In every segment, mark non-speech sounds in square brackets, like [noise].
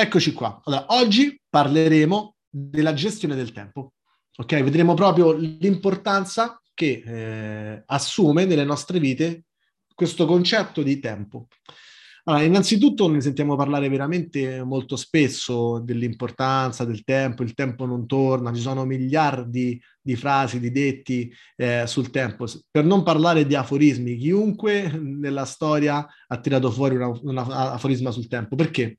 Eccoci qua. Allora, oggi parleremo della gestione del tempo. Ok? Vedremo proprio l'importanza che eh, assume nelle nostre vite questo concetto di tempo. Allora, innanzitutto ne sentiamo parlare veramente molto spesso dell'importanza del tempo, il tempo non torna, ci sono miliardi di frasi, di detti eh, sul tempo, per non parlare di aforismi, chiunque nella storia ha tirato fuori un aforisma sul tempo. Perché?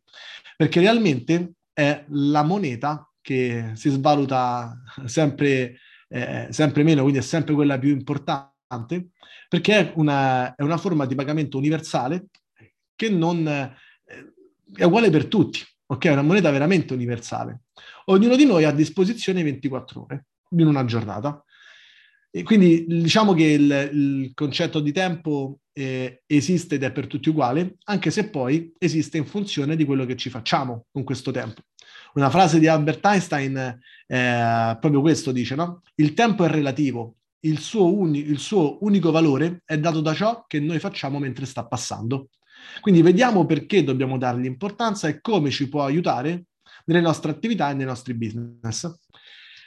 Perché realmente è la moneta che si svaluta sempre, eh, sempre meno, quindi è sempre quella più importante, perché è una, è una forma di pagamento universale che non eh, è uguale per tutti, ok? È una moneta veramente universale. Ognuno di noi ha a disposizione 24 ore in una giornata. E quindi diciamo che il, il concetto di tempo eh, esiste ed è per tutti uguale, anche se poi esiste in funzione di quello che ci facciamo con questo tempo. Una frase di Albert Einstein eh, proprio questo dice, no? Il tempo è relativo, il suo, uni- il suo unico valore è dato da ciò che noi facciamo mentre sta passando. Quindi vediamo perché dobbiamo dargli importanza e come ci può aiutare nelle nostre attività e nei nostri business.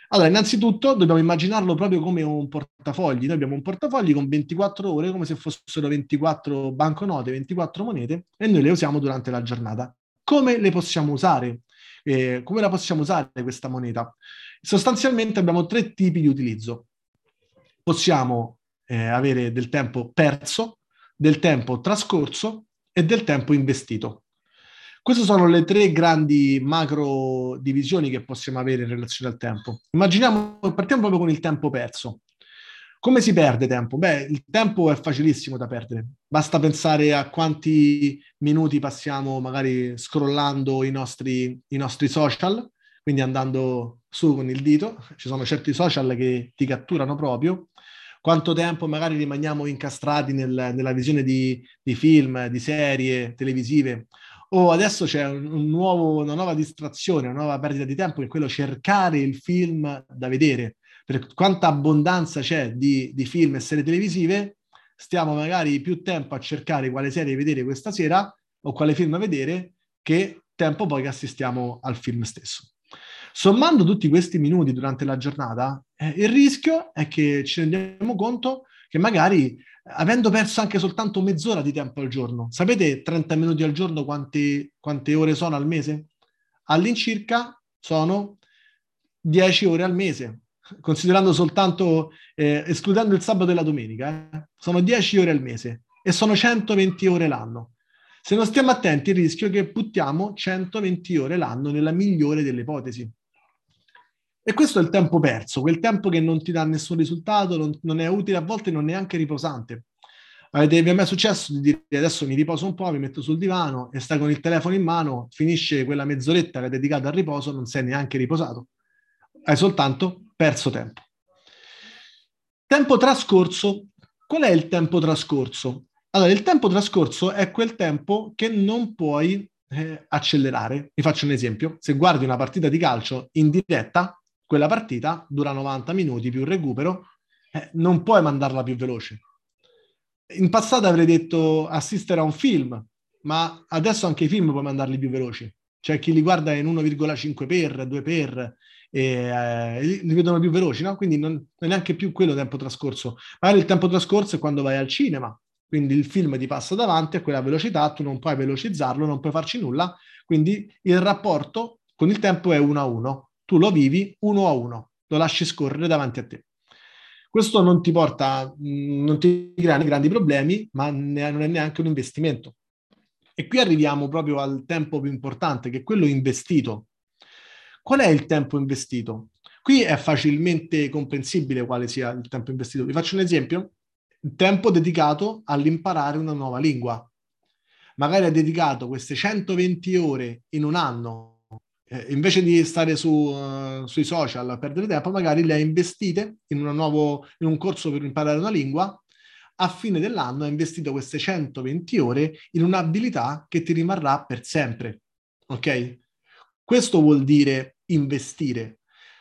Allora, innanzitutto dobbiamo immaginarlo proprio come un portafogli. Noi abbiamo un portafogli con 24 ore, come se fossero 24 banconote, 24 monete, e noi le usiamo durante la giornata. Come le possiamo usare? Eh, come la possiamo usare questa moneta? Sostanzialmente abbiamo tre tipi di utilizzo. Possiamo eh, avere del tempo perso, del tempo trascorso e del tempo investito. Queste sono le tre grandi macro divisioni che possiamo avere in relazione al tempo. Immaginiamo, partiamo proprio con il tempo perso. Come si perde tempo? Beh, il tempo è facilissimo da perdere. Basta pensare a quanti minuti passiamo magari scrollando i nostri, i nostri social, quindi andando su con il dito. Ci sono certi social che ti catturano proprio quanto tempo magari rimaniamo incastrati nel, nella visione di, di, film, di serie televisive. O adesso c'è un, un nuovo, una nuova distrazione, una nuova perdita di tempo, che è quello cercare il film da vedere. Per quanta abbondanza c'è di, di film e serie televisive, stiamo magari più tempo a cercare quale serie vedere questa sera o quale film vedere che tempo poi che assistiamo al film stesso. Sommando tutti questi minuti durante la giornata, eh, il rischio è che ci rendiamo conto che magari avendo perso anche soltanto mezz'ora di tempo al giorno, sapete 30 minuti al giorno quante, quante ore sono al mese? All'incirca sono 10 ore al mese, considerando soltanto, eh, escludendo il sabato e la domenica, eh, sono 10 ore al mese e sono 120 ore l'anno. Se non stiamo attenti, il rischio è che buttiamo 120 ore l'anno nella migliore delle ipotesi. E questo è il tempo perso, quel tempo che non ti dà nessun risultato, non, non è utile, a volte non è neanche riposante. Avete, vi è mai successo di dire adesso mi riposo un po', mi metto sul divano e stai con il telefono in mano, finisce quella mezz'oretta che è dedicata al riposo, non sei neanche riposato, hai soltanto perso tempo. Tempo trascorso. Qual è il tempo trascorso? Allora, il tempo trascorso è quel tempo che non puoi eh, accelerare. Vi faccio un esempio. Se guardi una partita di calcio in diretta, quella partita dura 90 minuti più recupero, eh, non puoi mandarla più veloce. In passato avrei detto assistere a un film, ma adesso anche i film puoi mandarli più veloci. C'è chi li guarda in 1,5 per, 2 per, e eh, li vedono più veloci, no? Quindi non, non è neanche più quello tempo trascorso. Magari il tempo trascorso è quando vai al cinema, quindi il film ti passa davanti a quella velocità, tu non puoi velocizzarlo, non puoi farci nulla, quindi il rapporto con il tempo è uno a uno tu lo vivi uno a uno, lo lasci scorrere davanti a te. Questo non ti porta, mm, non ti crea grandi problemi, ma non è neanche un investimento. E qui arriviamo proprio al tempo più importante, che è quello investito. Qual è il tempo investito? Qui è facilmente comprensibile quale sia il tempo investito. Vi faccio un esempio. Il tempo dedicato all'imparare una nuova lingua. Magari hai dedicato queste 120 ore in un anno eh, invece di stare su, uh, sui social a perdere tempo, magari le ha investite in, nuovo, in un corso per imparare una lingua. A fine dell'anno ha investito queste 120 ore in un'abilità che ti rimarrà per sempre. Ok? Questo vuol dire investire.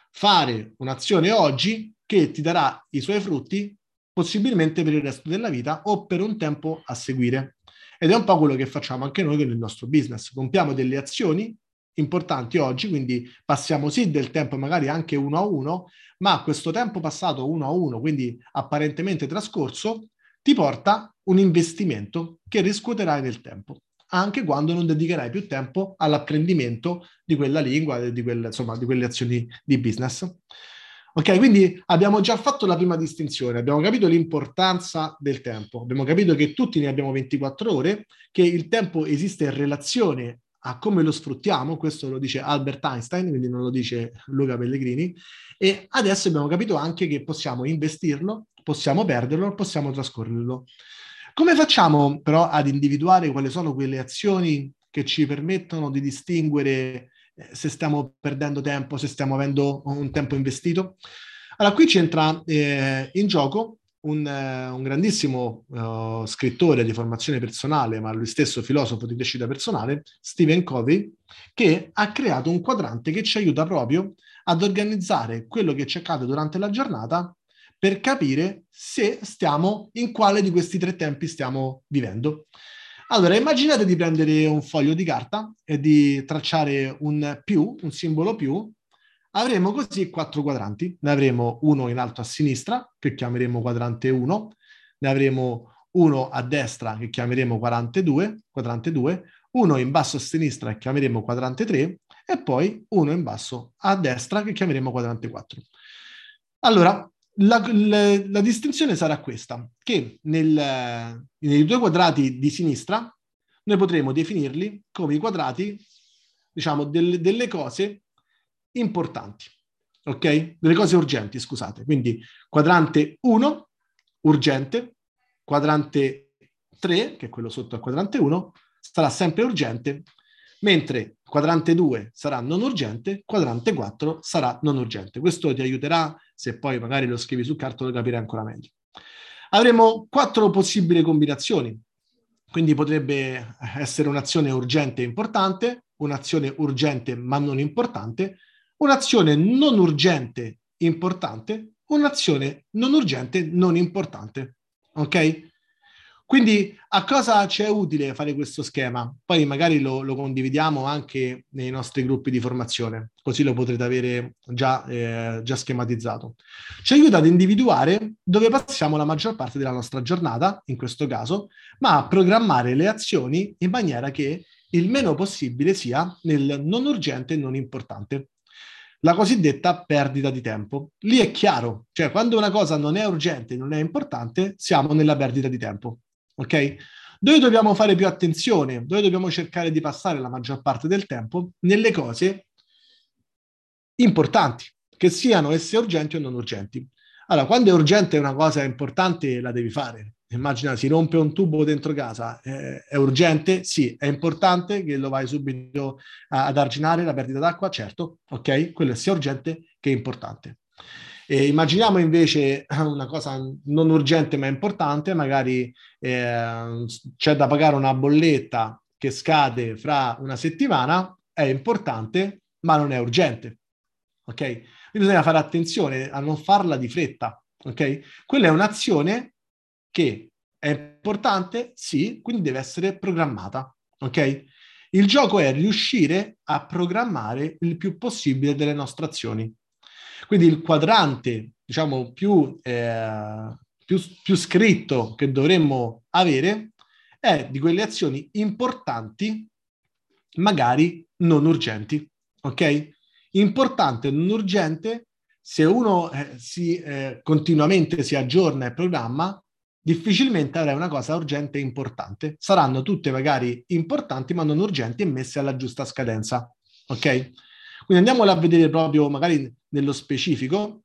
Fare un'azione oggi che ti darà i suoi frutti possibilmente per il resto della vita o per un tempo a seguire. Ed è un po' quello che facciamo anche noi con il nostro business. Compiamo delle azioni importanti oggi, quindi passiamo sì del tempo magari anche uno a uno, ma questo tempo passato uno a uno, quindi apparentemente trascorso, ti porta un investimento che riscuoterai nel tempo, anche quando non dedicherai più tempo all'apprendimento di quella lingua di, insomma, di quelle azioni di business. Ok, quindi abbiamo già fatto la prima distinzione, abbiamo capito l'importanza del tempo, abbiamo capito che tutti ne abbiamo 24 ore, che il tempo esiste in relazione a come lo sfruttiamo, questo lo dice Albert Einstein, quindi non lo dice Luca Pellegrini, e adesso abbiamo capito anche che possiamo investirlo, possiamo perderlo, possiamo trascorrerlo. Come facciamo però ad individuare quali sono quelle azioni che ci permettono di distinguere eh, se stiamo perdendo tempo, se stiamo avendo un tempo investito? Allora, qui c'entra eh, in gioco un, uh, un grandissimo uh, scrittore di formazione personale, ma lui stesso filosofo di crescita personale, Stephen Covey, che ha creato un quadrante che ci aiuta proprio ad organizzare quello che ci accade durante la giornata per capire se stiamo in quale di questi tre tempi stiamo vivendo. Allora, immaginate di prendere un foglio di carta e di tracciare un più, un simbolo più, Avremo così quattro quadranti. Ne avremo uno in alto a sinistra, che chiameremo quadrante 1, ne avremo uno a destra, che chiameremo quadrante 2, quadrante 2, uno in basso a sinistra, che chiameremo quadrante 3, e poi uno in basso a destra, che chiameremo quadrante 4. Allora, la, la, la distinzione sarà questa, che nel, nei due quadrati di sinistra noi potremo definirli come i quadrati, diciamo, del, delle cose importanti, ok? Delle cose urgenti, scusate. Quindi quadrante 1, urgente, quadrante 3, che è quello sotto al quadrante 1, sarà sempre urgente, mentre quadrante 2 sarà non urgente, quadrante 4 sarà non urgente. Questo ti aiuterà, se poi magari lo scrivi su carta, lo capirai ancora meglio. Avremo quattro possibili combinazioni, quindi potrebbe essere un'azione urgente e importante, un'azione urgente ma non importante, un'azione non urgente importante, un'azione non urgente non importante. Ok? Quindi a cosa ci è utile fare questo schema? Poi magari lo, lo, condividiamo anche nei nostri gruppi di formazione, così lo potrete avere già, eh, già schematizzato. Ci aiuta ad individuare dove passiamo la maggior parte della nostra giornata, in questo caso, ma a programmare le azioni in maniera che il meno possibile sia nel non urgente e non importante la cosiddetta perdita di tempo. Lì è chiaro, cioè quando una cosa non è urgente, non è importante, siamo nella perdita di tempo. Ok? Dove dobbiamo fare più attenzione? Dove dobbiamo cercare di passare la maggior parte del tempo? Nelle cose importanti, che siano esse urgenti o non urgenti. Allora, quando è urgente una cosa importante, la devi fare. Immagina, si rompe un tubo dentro casa, eh, è urgente? Sì. È importante che lo vai subito a, ad arginare la perdita d'acqua? Certo, ok? Quello è sia urgente che importante. E immaginiamo invece [laughs] una cosa non urgente ma importante, magari eh, c'è da pagare una bolletta che scade fra una settimana, è importante ma non è urgente, ok? Quindi bisogna fare attenzione a non farla di fretta, ok? Quella è un'azione che è importante, sì, quindi deve essere programmata, ok? Il gioco è riuscire a programmare il più possibile delle nostre azioni. Quindi il quadrante, diciamo, più, eh, più, più scritto che dovremmo avere è di quelle azioni importanti, magari non urgenti, ok? Importante, non urgente, se uno eh, si, eh, continuamente si aggiorna e programma, difficilmente avrai una cosa urgente e importante. Saranno tutte magari importanti ma non urgenti e messe alla giusta scadenza. Ok? Quindi andiamola a vedere proprio magari nello specifico.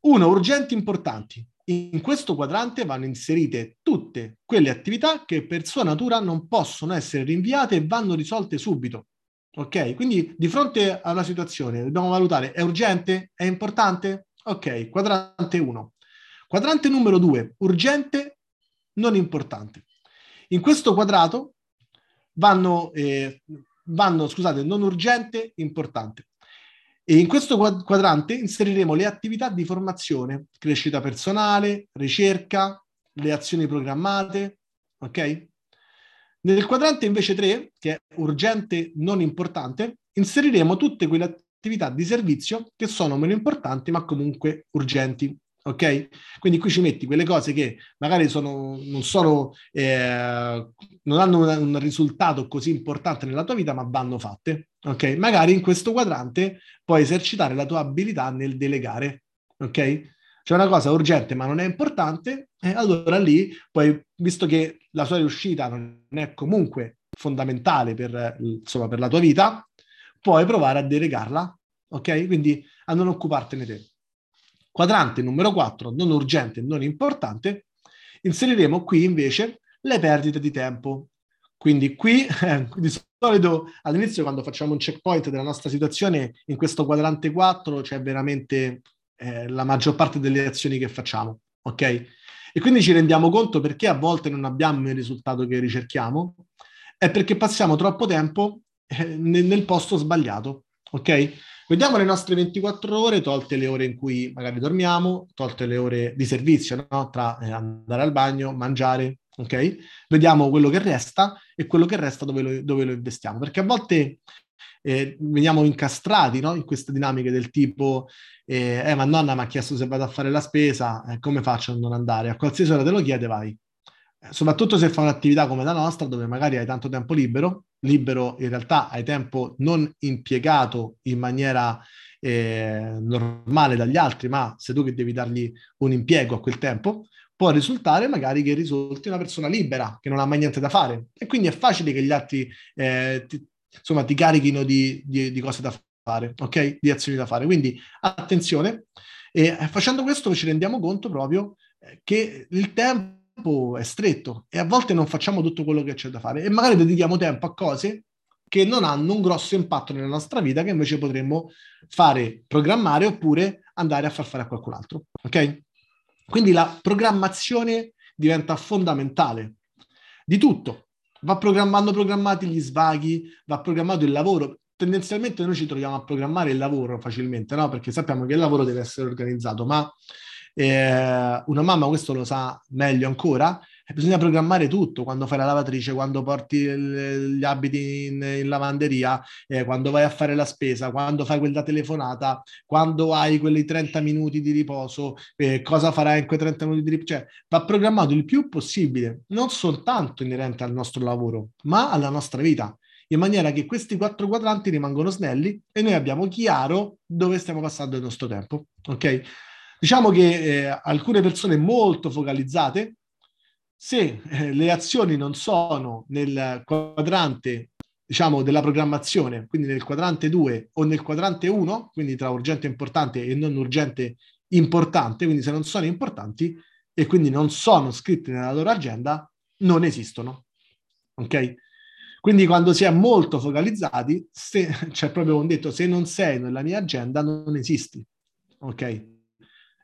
Uno, urgenti importanti. In questo quadrante vanno inserite tutte quelle attività che per sua natura non possono essere rinviate e vanno risolte subito. Ok? Quindi di fronte a una situazione dobbiamo valutare è urgente? È importante? Ok, quadrante 1. Quadrante numero 2, urgente, non importante. In questo quadrato vanno, eh, vanno, scusate, non urgente, importante. E in questo quadrante inseriremo le attività di formazione, crescita personale, ricerca, le azioni programmate, ok? Nel quadrante invece 3, che è urgente non importante, inseriremo tutte quelle attività di servizio che sono meno importanti ma comunque urgenti. Ok? Quindi qui ci metti quelle cose che magari sono, non, sono, eh, non hanno un, un, risultato così importante nella tua vita, ma vanno fatte. Ok? Magari in questo quadrante puoi esercitare la tua abilità nel delegare. Ok? C'è una cosa urgente ma non è importante, e allora lì poi, visto che la sua riuscita non è comunque fondamentale per, insomma, per la tua vita, puoi provare a delegarla. Ok? Quindi a non occupartene te. Quadrante numero 4, non urgente, non importante, inseriremo qui invece le perdite di tempo. Quindi qui, eh, [laughs] di solito all'inizio quando facciamo un checkpoint della nostra situazione, in questo quadrante 4 c'è veramente eh, la maggior parte delle azioni che facciamo, ok? E quindi ci rendiamo conto perché a volte non abbiamo il risultato che ricerchiamo, è perché passiamo troppo tempo eh, nel, nel posto sbagliato, ok? Vediamo le nostre 24 ore, tolte le ore in cui magari dormiamo, tolte le ore di servizio, no? tra eh, andare al bagno, mangiare, ok? Vediamo quello che resta e quello che resta dove lo, dove lo investiamo, perché a volte eh, veniamo incastrati no? in queste dinamiche del tipo eh, eh, ma nonna mi ha chiesto se vado a fare la spesa, eh, come faccio a non andare? A qualsiasi ora te lo chiede, vai. Soprattutto se fa un'attività come la nostra, dove magari hai tanto tempo libero, libero in realtà hai tempo non impiegato in maniera eh, normale dagli altri, ma sei tu che devi dargli un impiego a quel tempo, può risultare magari che risulti una persona libera, che non ha mai niente da fare. E quindi è facile che gli altri eh, ti, insomma, ti carichino di, di, di, cose da fare, ok? Di azioni da fare. Quindi attenzione. E eh, facendo questo ci rendiamo conto proprio eh, che il tempo tempo è stretto e a volte non facciamo tutto quello che c'è da fare e magari dedichiamo tempo a cose che non hanno un grosso impatto nella nostra vita che invece potremmo fare, programmare oppure andare a far fare a qualcun altro. Ok? Quindi la programmazione diventa fondamentale di tutto. Va programmando programmati gli svaghi, va programmato il lavoro. Tendenzialmente noi ci troviamo a programmare il lavoro facilmente, no? Perché sappiamo che il lavoro deve essere organizzato, ma eh, una mamma questo lo sa meglio ancora, bisogna programmare tutto, quando fai la lavatrice, quando porti il, gli abiti in, in lavanderia, eh, quando vai a fare la spesa, quando fai quella telefonata, quando hai quelli 30 minuti di riposo, eh, cosa farai in quei 30 minuti di riposo, cioè va programmato il più possibile, non soltanto inerente al nostro lavoro, ma alla nostra vita in maniera che questi quattro quadranti rimangono snelli e noi abbiamo chiaro dove stiamo passando il nostro tempo. Ok? Diciamo che eh, alcune persone molto focalizzate, se eh, le azioni non sono nel quadrante diciamo, della programmazione, quindi nel quadrante 2 o nel quadrante 1, quindi tra urgente importante e non urgente importante, quindi se non sono importanti e quindi non sono scritti nella loro agenda, non esistono. Ok? Quindi quando si è molto focalizzati, se, [laughs] c'è proprio un detto, se non sei nella mia agenda non esisti. Ok?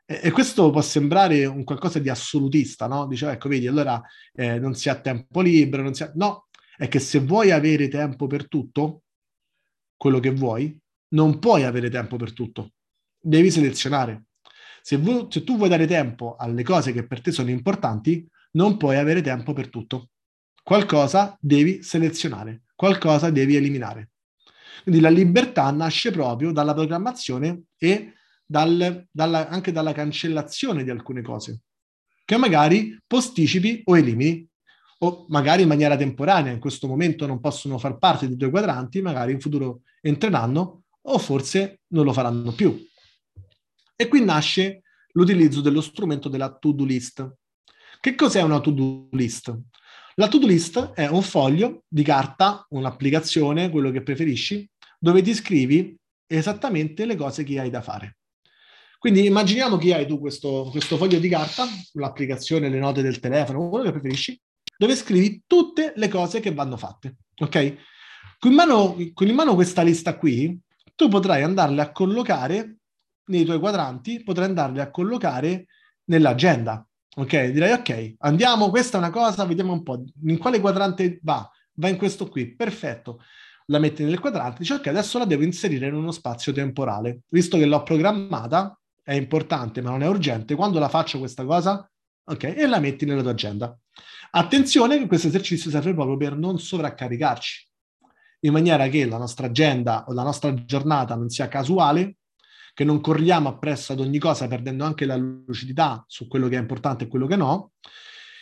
E, questo può sembrare un qualcosa di assolutista, no? Dice, ecco, vedi, allora eh, non si ha tempo libero, non si ha... No, è che se vuoi avere tempo per tutto, quello che vuoi, non puoi avere tempo per tutto. Devi selezionare. Se, vu- se tu vuoi dare tempo alle cose che per te sono importanti, non puoi avere tempo per tutto. Qualcosa devi selezionare, qualcosa devi eliminare. Quindi la libertà nasce proprio dalla programmazione e dal, dalla, anche dalla cancellazione di alcune cose, che magari posticipi o elimini, o magari in maniera temporanea, in questo momento non possono far parte dei tuoi quadranti, magari in futuro entreranno o forse non lo faranno più. E qui nasce l'utilizzo dello strumento della to-do list. Che cos'è una to-do list? La to-do list è un foglio di carta, un'applicazione, quello che preferisci, dove ti scrivi esattamente le cose che hai da fare. Quindi immaginiamo che hai tu questo, questo foglio di carta, l'applicazione, le note del telefono, quello che preferisci, dove scrivi tutte le cose che vanno fatte. Ok? Con in mano, con in mano questa lista qui, tu potrai andarle a collocare nei tuoi quadranti, potrai andarle a collocare nell'agenda. Ok? Direi ok, andiamo, questa è una cosa, vediamo un po' in quale quadrante va. Va in questo qui, perfetto. La metti nel quadrante, dici ok, adesso la devo inserire in uno spazio temporale. Visto che l'ho programmata, è importante ma non è urgente, quando la faccio questa cosa? ok? E la metti nella tua agenda. Attenzione che questo esercizio serve proprio per non sovraccaricarci, in maniera che la nostra agenda o la nostra giornata non sia casuale, che non corriamo appresso ad ogni cosa perdendo anche la lucidità su quello che è importante e quello che no.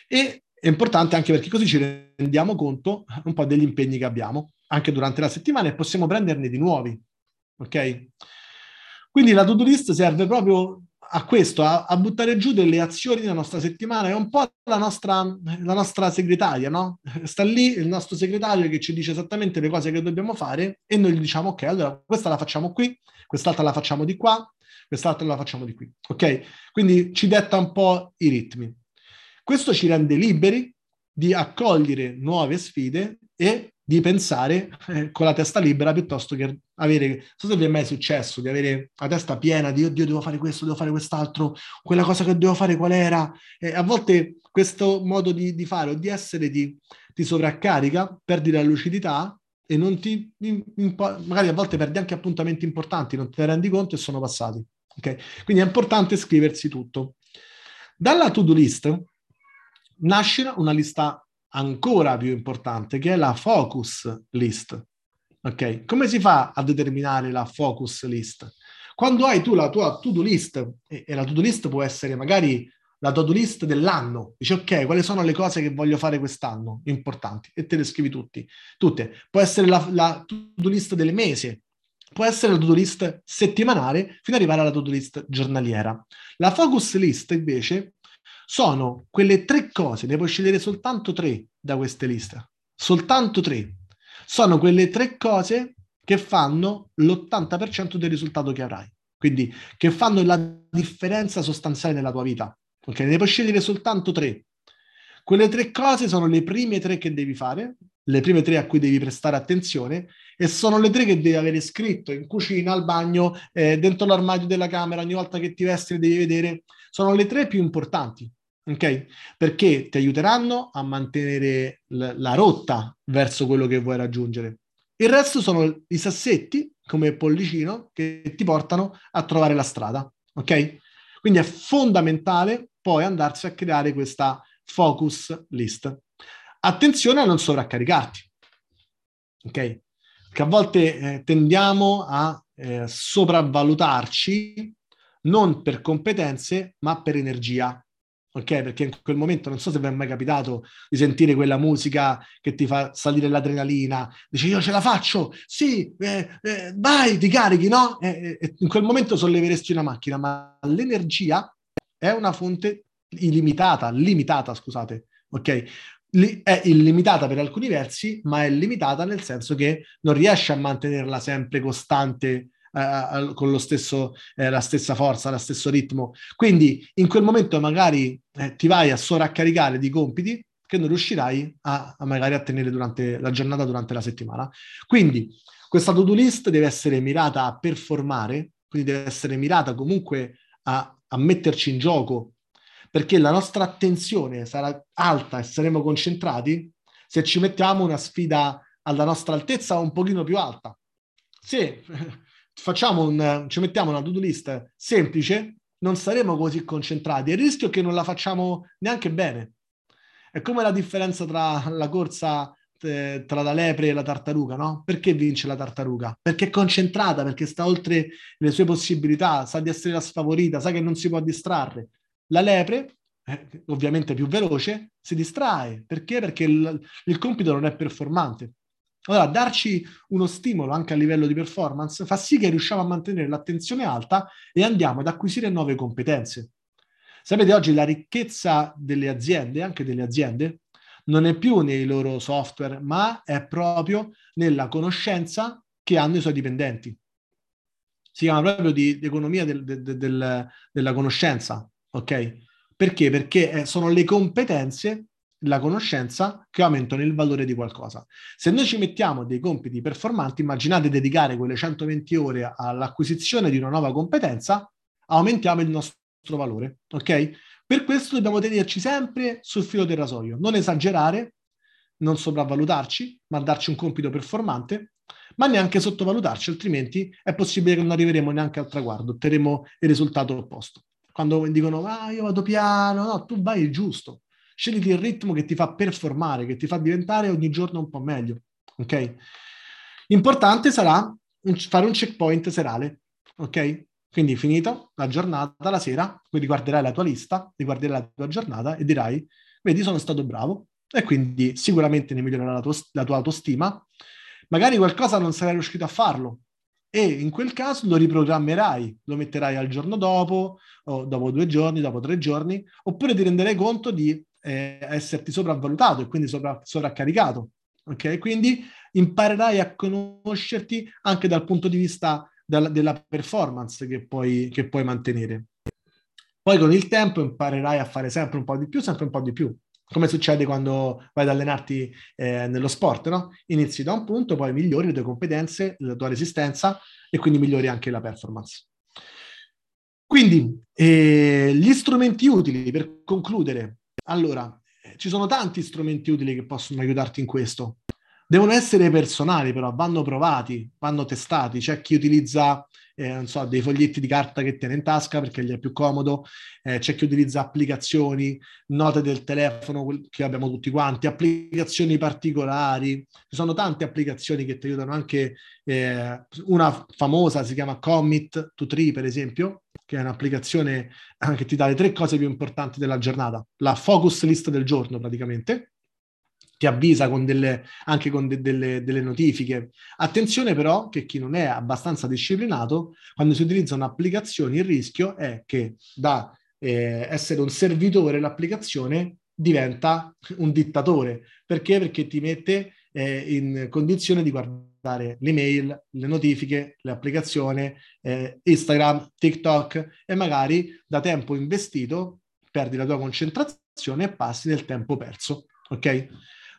E è importante anche perché così ci rendiamo conto un po' degli impegni che abbiamo anche durante la settimana e possiamo prenderne di nuovi. Ok? Quindi la to-do list serve proprio a questo, a, a, buttare giù delle azioni della nostra settimana, è un po' la nostra, la nostra segretaria, no? Sta lì il nostro segretario che ci dice esattamente le cose che dobbiamo fare e noi gli diciamo ok, allora questa la facciamo qui, quest'altra la facciamo di qua, quest'altra la facciamo di qui, ok? Quindi ci detta un po' i ritmi. Questo ci rende liberi di accogliere nuove sfide e di pensare eh, con la testa libera piuttosto che avere, non so se vi è mai successo, di avere la testa piena di oddio devo fare questo, devo fare quest'altro, quella cosa che devo fare qual era. Eh, a volte questo modo di, di, fare o di essere ti, ti sovraccarica, perdi la lucidità e non ti, in, in, magari a volte perdi anche appuntamenti importanti, non te ne rendi conto e sono passati. Okay? Quindi è importante scriversi tutto. Dalla to-do list nasce una lista ancora più importante, che è la focus list. Ok? Come si fa a determinare la focus list? Quando hai tu la tua to-do list, e, la to-do list può essere magari la to-do list dell'anno, dici ok, quali sono le cose che voglio fare quest'anno importanti e te le scrivi tutti, tutte. Può essere la, la to-do list del mese, può essere la to-do list settimanale fino ad arrivare alla to-do list giornaliera. La focus list invece sono quelle tre cose, ne puoi scegliere soltanto tre da queste liste, soltanto tre. Sono quelle tre cose che fanno l'80% del risultato che avrai, quindi che fanno la differenza sostanziale nella tua vita. Ok, ne puoi scegliere soltanto tre. Quelle tre cose sono le prime tre che devi fare, le prime tre a cui devi prestare attenzione e sono le tre che devi avere scritto in cucina, al bagno, eh, dentro l'armadio della camera, ogni volta che ti vesti le devi vedere. Sono le tre più importanti ok? Perché ti aiuteranno a mantenere l- la rotta verso quello che vuoi raggiungere. Il resto sono i sassetti, come pollicino, che ti portano a trovare la strada, ok? Quindi è fondamentale poi andarsi a creare questa focus list. Attenzione a non sovraccaricarti, ok? Perché a volte eh, tendiamo a eh, sopravvalutarci non per competenze, ma per energia ok? Perché in quel momento non so se vi è mai capitato di sentire quella musica che ti fa salire l'adrenalina, dici io ce la faccio, sì, eh, eh, vai, ti carichi, no? E, e in quel momento solleveresti una macchina, ma l'energia è una fonte illimitata, limitata, scusate, ok? è illimitata per alcuni versi, ma è limitata nel senso che non riesce a mantenerla sempre costante con lo stesso, eh, la stessa forza, lo stesso ritmo. Quindi in quel momento magari eh, ti vai a sovraccaricare di compiti che non riuscirai a, a, magari a tenere durante la giornata, durante la settimana. Quindi questa to-do list deve essere mirata a performare, quindi deve essere mirata comunque a, a metterci in gioco, perché la nostra attenzione sarà alta e saremo concentrati se ci mettiamo una sfida alla nostra altezza o un pochino più alta. Se facciamo un, ci mettiamo una to-do list semplice, non saremo così concentrati. Il rischio è che non la facciamo neanche bene. È come la differenza tra la corsa eh, tra la lepre e la tartaruga, no? Perché vince la tartaruga? Perché è concentrata, perché sta oltre le sue possibilità, sa di essere la sfavorita, sa che non si può distrarre. La lepre, eh, ovviamente più veloce, si distrae. Perché? Perché il, il compito non è performante. Allora, darci uno stimolo anche a livello di performance fa sì che riusciamo a mantenere l'attenzione alta e andiamo ad acquisire nuove competenze. Sapete, oggi la ricchezza delle aziende, anche delle aziende, non è più nei loro software, ma è proprio nella conoscenza che hanno i suoi dipendenti. Si chiama proprio di, di economia del, del, del, della conoscenza, ok? Perché? Perché eh, sono le competenze la conoscenza che aumentano il valore di qualcosa. Se noi ci mettiamo dei compiti performanti, immaginate dedicare quelle 120 ore all'acquisizione di una nuova competenza, aumentiamo il nostro valore, ok? Per questo dobbiamo tenerci sempre sul filo del rasoio, non esagerare, non sopravvalutarci, ma darci un compito performante, ma neanche sottovalutarci, altrimenti è possibile che non arriveremo neanche al traguardo, otterremo il risultato opposto. quando dicono ah io vado piano, no, tu vai il giusto. Scegliti il ritmo che ti fa performare, che ti fa diventare ogni giorno un po' meglio, ok? Importante sarà un, fare un checkpoint serale, ok? Quindi finito la giornata, la sera, quindi guarderai la tua lista, riguarderai la tua giornata e dirai, vedi sono stato bravo e quindi sicuramente ne migliorerà la tua, la tua autostima. Magari qualcosa non sarai riuscito a farlo, e in quel caso lo riprogrammerai, lo metterai al giorno dopo, o dopo due giorni, dopo tre giorni, oppure ti renderai conto di eh, esserti sopravvalutato e quindi sovra- sovraccaricato. Ok? Quindi imparerai a conoscerti anche dal punto di vista della, della performance che puoi, che puoi mantenere. Poi con il tempo imparerai a fare sempre un po' di più, sempre un po' di più come succede quando vai ad allenarti eh, nello sport, no? Inizi da un punto, poi migliori le tue competenze, la tua resistenza e quindi migliori anche la performance. Quindi, eh, gli strumenti utili per concludere. Allora, ci sono tanti strumenti utili che possono aiutarti in questo. Devono essere personali, però vanno provati, vanno testati. C'è chi utilizza eh, so, dei foglietti di carta che tiene in tasca perché gli è più comodo, eh, c'è chi utilizza applicazioni, note del telefono che abbiamo tutti quanti, applicazioni particolari, ci sono tante applicazioni che ti aiutano anche, eh, una famosa si chiama Commit to Tree per esempio, che è un'applicazione che ti dà le tre cose più importanti della giornata, la focus list del giorno praticamente, ti avvisa con delle, anche con de, delle, delle, notifiche. Attenzione però che chi non è abbastanza disciplinato, quando si utilizzano applicazioni, il rischio è che da eh, essere un servitore l'applicazione diventa un dittatore. Perché? Perché ti mette eh, in condizione di guardare le notifiche, le applicazioni, eh, Instagram, TikTok e magari da tempo investito perdi la tua concentrazione e passi del tempo perso. Ok?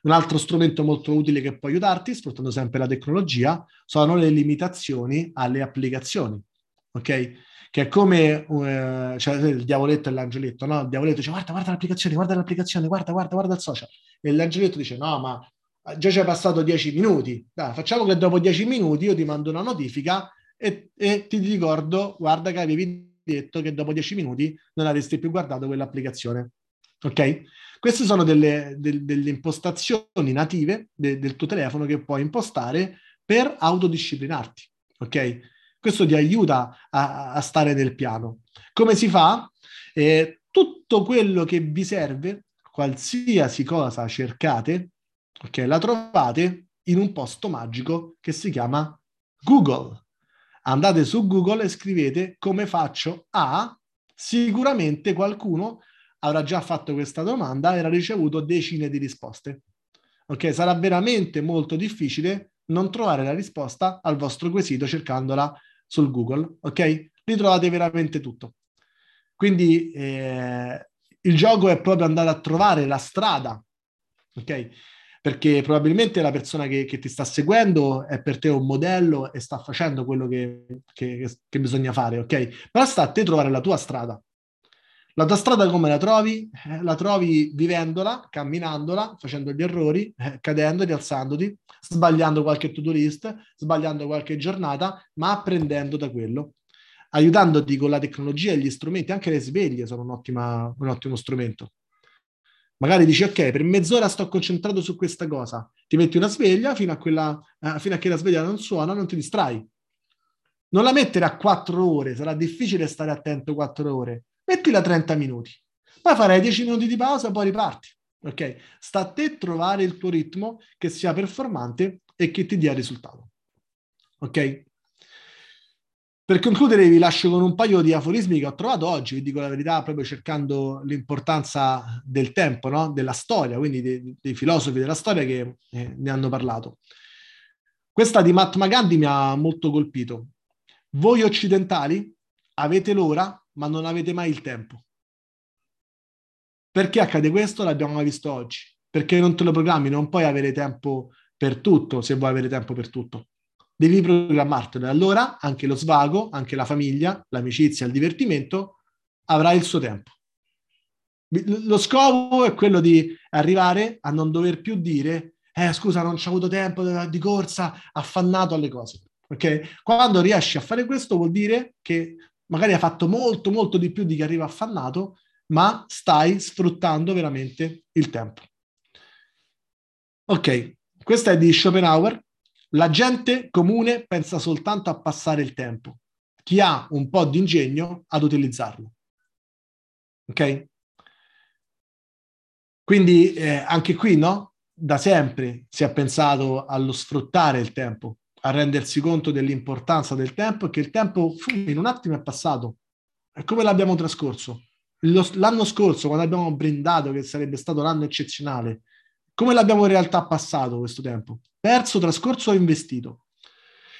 Un altro strumento molto utile che può aiutarti, sfruttando sempre la tecnologia, sono le limitazioni alle applicazioni. Ok? Che è come uh, cioè, il diavoletto e l'angeletto, no? Il diavoletto dice guarda, guarda l'applicazione, guarda l'applicazione, guarda, guarda, guarda il social. E l'angeletto dice no, ma già ci è passato dieci minuti. Dai, facciamo che dopo dieci minuti io ti mando una notifica e, e ti ricordo, guarda che avevi detto che dopo dieci minuti non avresti più guardato quell'applicazione. Ok? Queste sono delle, del, delle impostazioni native de, del tuo telefono che puoi impostare per autodisciplinarti, ok? Questo ti aiuta a, a stare nel piano. Come si fa? Eh, tutto quello che vi serve, qualsiasi cosa cercate, ok, la trovate in un posto magico che si chiama Google. Andate su Google e scrivete come faccio a, sicuramente qualcuno avrà già fatto questa domanda e avrà ricevuto decine di risposte. Ok, sarà veramente molto difficile non trovare la risposta al vostro quesito cercandola sul Google, ok? Lì trovate veramente tutto. Quindi eh, il gioco è proprio andare a trovare la strada, ok? Perché probabilmente la persona che, che ti sta seguendo è per te un modello e sta facendo quello che, che, che bisogna fare, ok? Però sta a te trovare la tua strada. La tua strada come la trovi? Eh, la trovi vivendola, camminandola, facendo gli errori, eh, cadendo, rialzandoti, sbagliando qualche to-do list, sbagliando qualche giornata, ma apprendendo da quello, aiutandoti con la tecnologia e gli strumenti, anche le sveglie sono un, ottimo strumento. Magari dici, ok, per mezz'ora sto concentrato su questa cosa, ti metti una sveglia fino a, quella, eh, fino a che la sveglia non suona, non ti distrai. Non la mettere a quattro ore, sarà difficile stare attento quattro ore mettila 30 minuti, poi farai 10 minuti di pausa, poi riparti. Ok? Sta a te trovare il tuo ritmo che sia performante e che ti dia risultato. Ok? Per concludere vi lascio con un paio di aforismi che ho trovato oggi, vi dico la verità, proprio cercando l'importanza del tempo, no? della storia, quindi dei, dei, filosofi della storia che eh, ne hanno parlato. Questa di Mahatma Gandhi mi ha molto colpito. Voi occidentali avete l'ora ma non avete mai il tempo. Perché accade questo? L'abbiamo visto oggi. Perché non te lo programmi, non puoi avere tempo per tutto se vuoi avere tempo per tutto. Devi programmartelo. Allora anche lo svago, anche la famiglia, l'amicizia, il divertimento avrà il suo tempo. Lo scopo è quello di arrivare a non dover più dire eh scusa non c'ho avuto tempo di corsa, affannato alle cose. Ok? Quando riesci a fare questo vuol dire che magari hai fatto molto, molto di più di chi arriva affannato, ma stai sfruttando veramente il tempo. Ok, questa è di Schopenhauer. La gente comune pensa soltanto a passare il tempo. Chi ha un po' di ingegno ad utilizzarlo. Ok? Quindi eh, anche qui, no? Da sempre si è pensato allo sfruttare il tempo, a rendersi conto dell'importanza del tempo e che il tempo in un attimo è passato. E come l'abbiamo trascorso? L'anno scorso, quando abbiamo brindato che sarebbe stato l'anno eccezionale, come l'abbiamo in realtà passato questo tempo? Perso, trascorso o investito?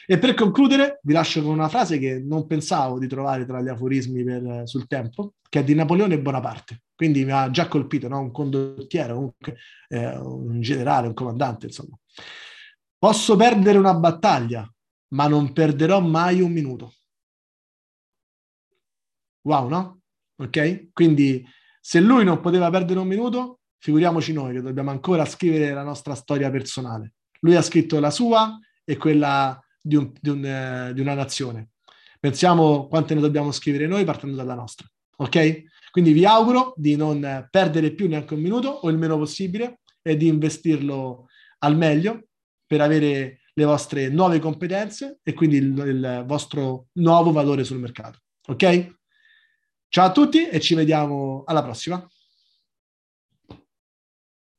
E per concludere, vi lascio con una frase che non pensavo di trovare tra gli aforismi per, sul tempo, che è di Napoleone Bonaparte. Quindi mi ha già colpito, no? un condottiero, comunque, eh, un generale, un comandante, insomma. Posso perdere una battaglia, ma non perderò mai un minuto. Wow, no? Ok? Quindi se lui non poteva perdere un minuto, figuriamoci noi che dobbiamo ancora scrivere la nostra storia personale. Lui ha scritto la sua e quella di, un, di, un, eh, di una nazione. Pensiamo quante ne dobbiamo scrivere noi partendo dalla nostra. Ok? Quindi vi auguro di non perdere più neanche un minuto o il meno possibile e di investirlo al meglio per avere le vostre nuove competenze e quindi il, il vostro nuovo valore sul mercato. Ok? Ciao a tutti e ci vediamo alla prossima.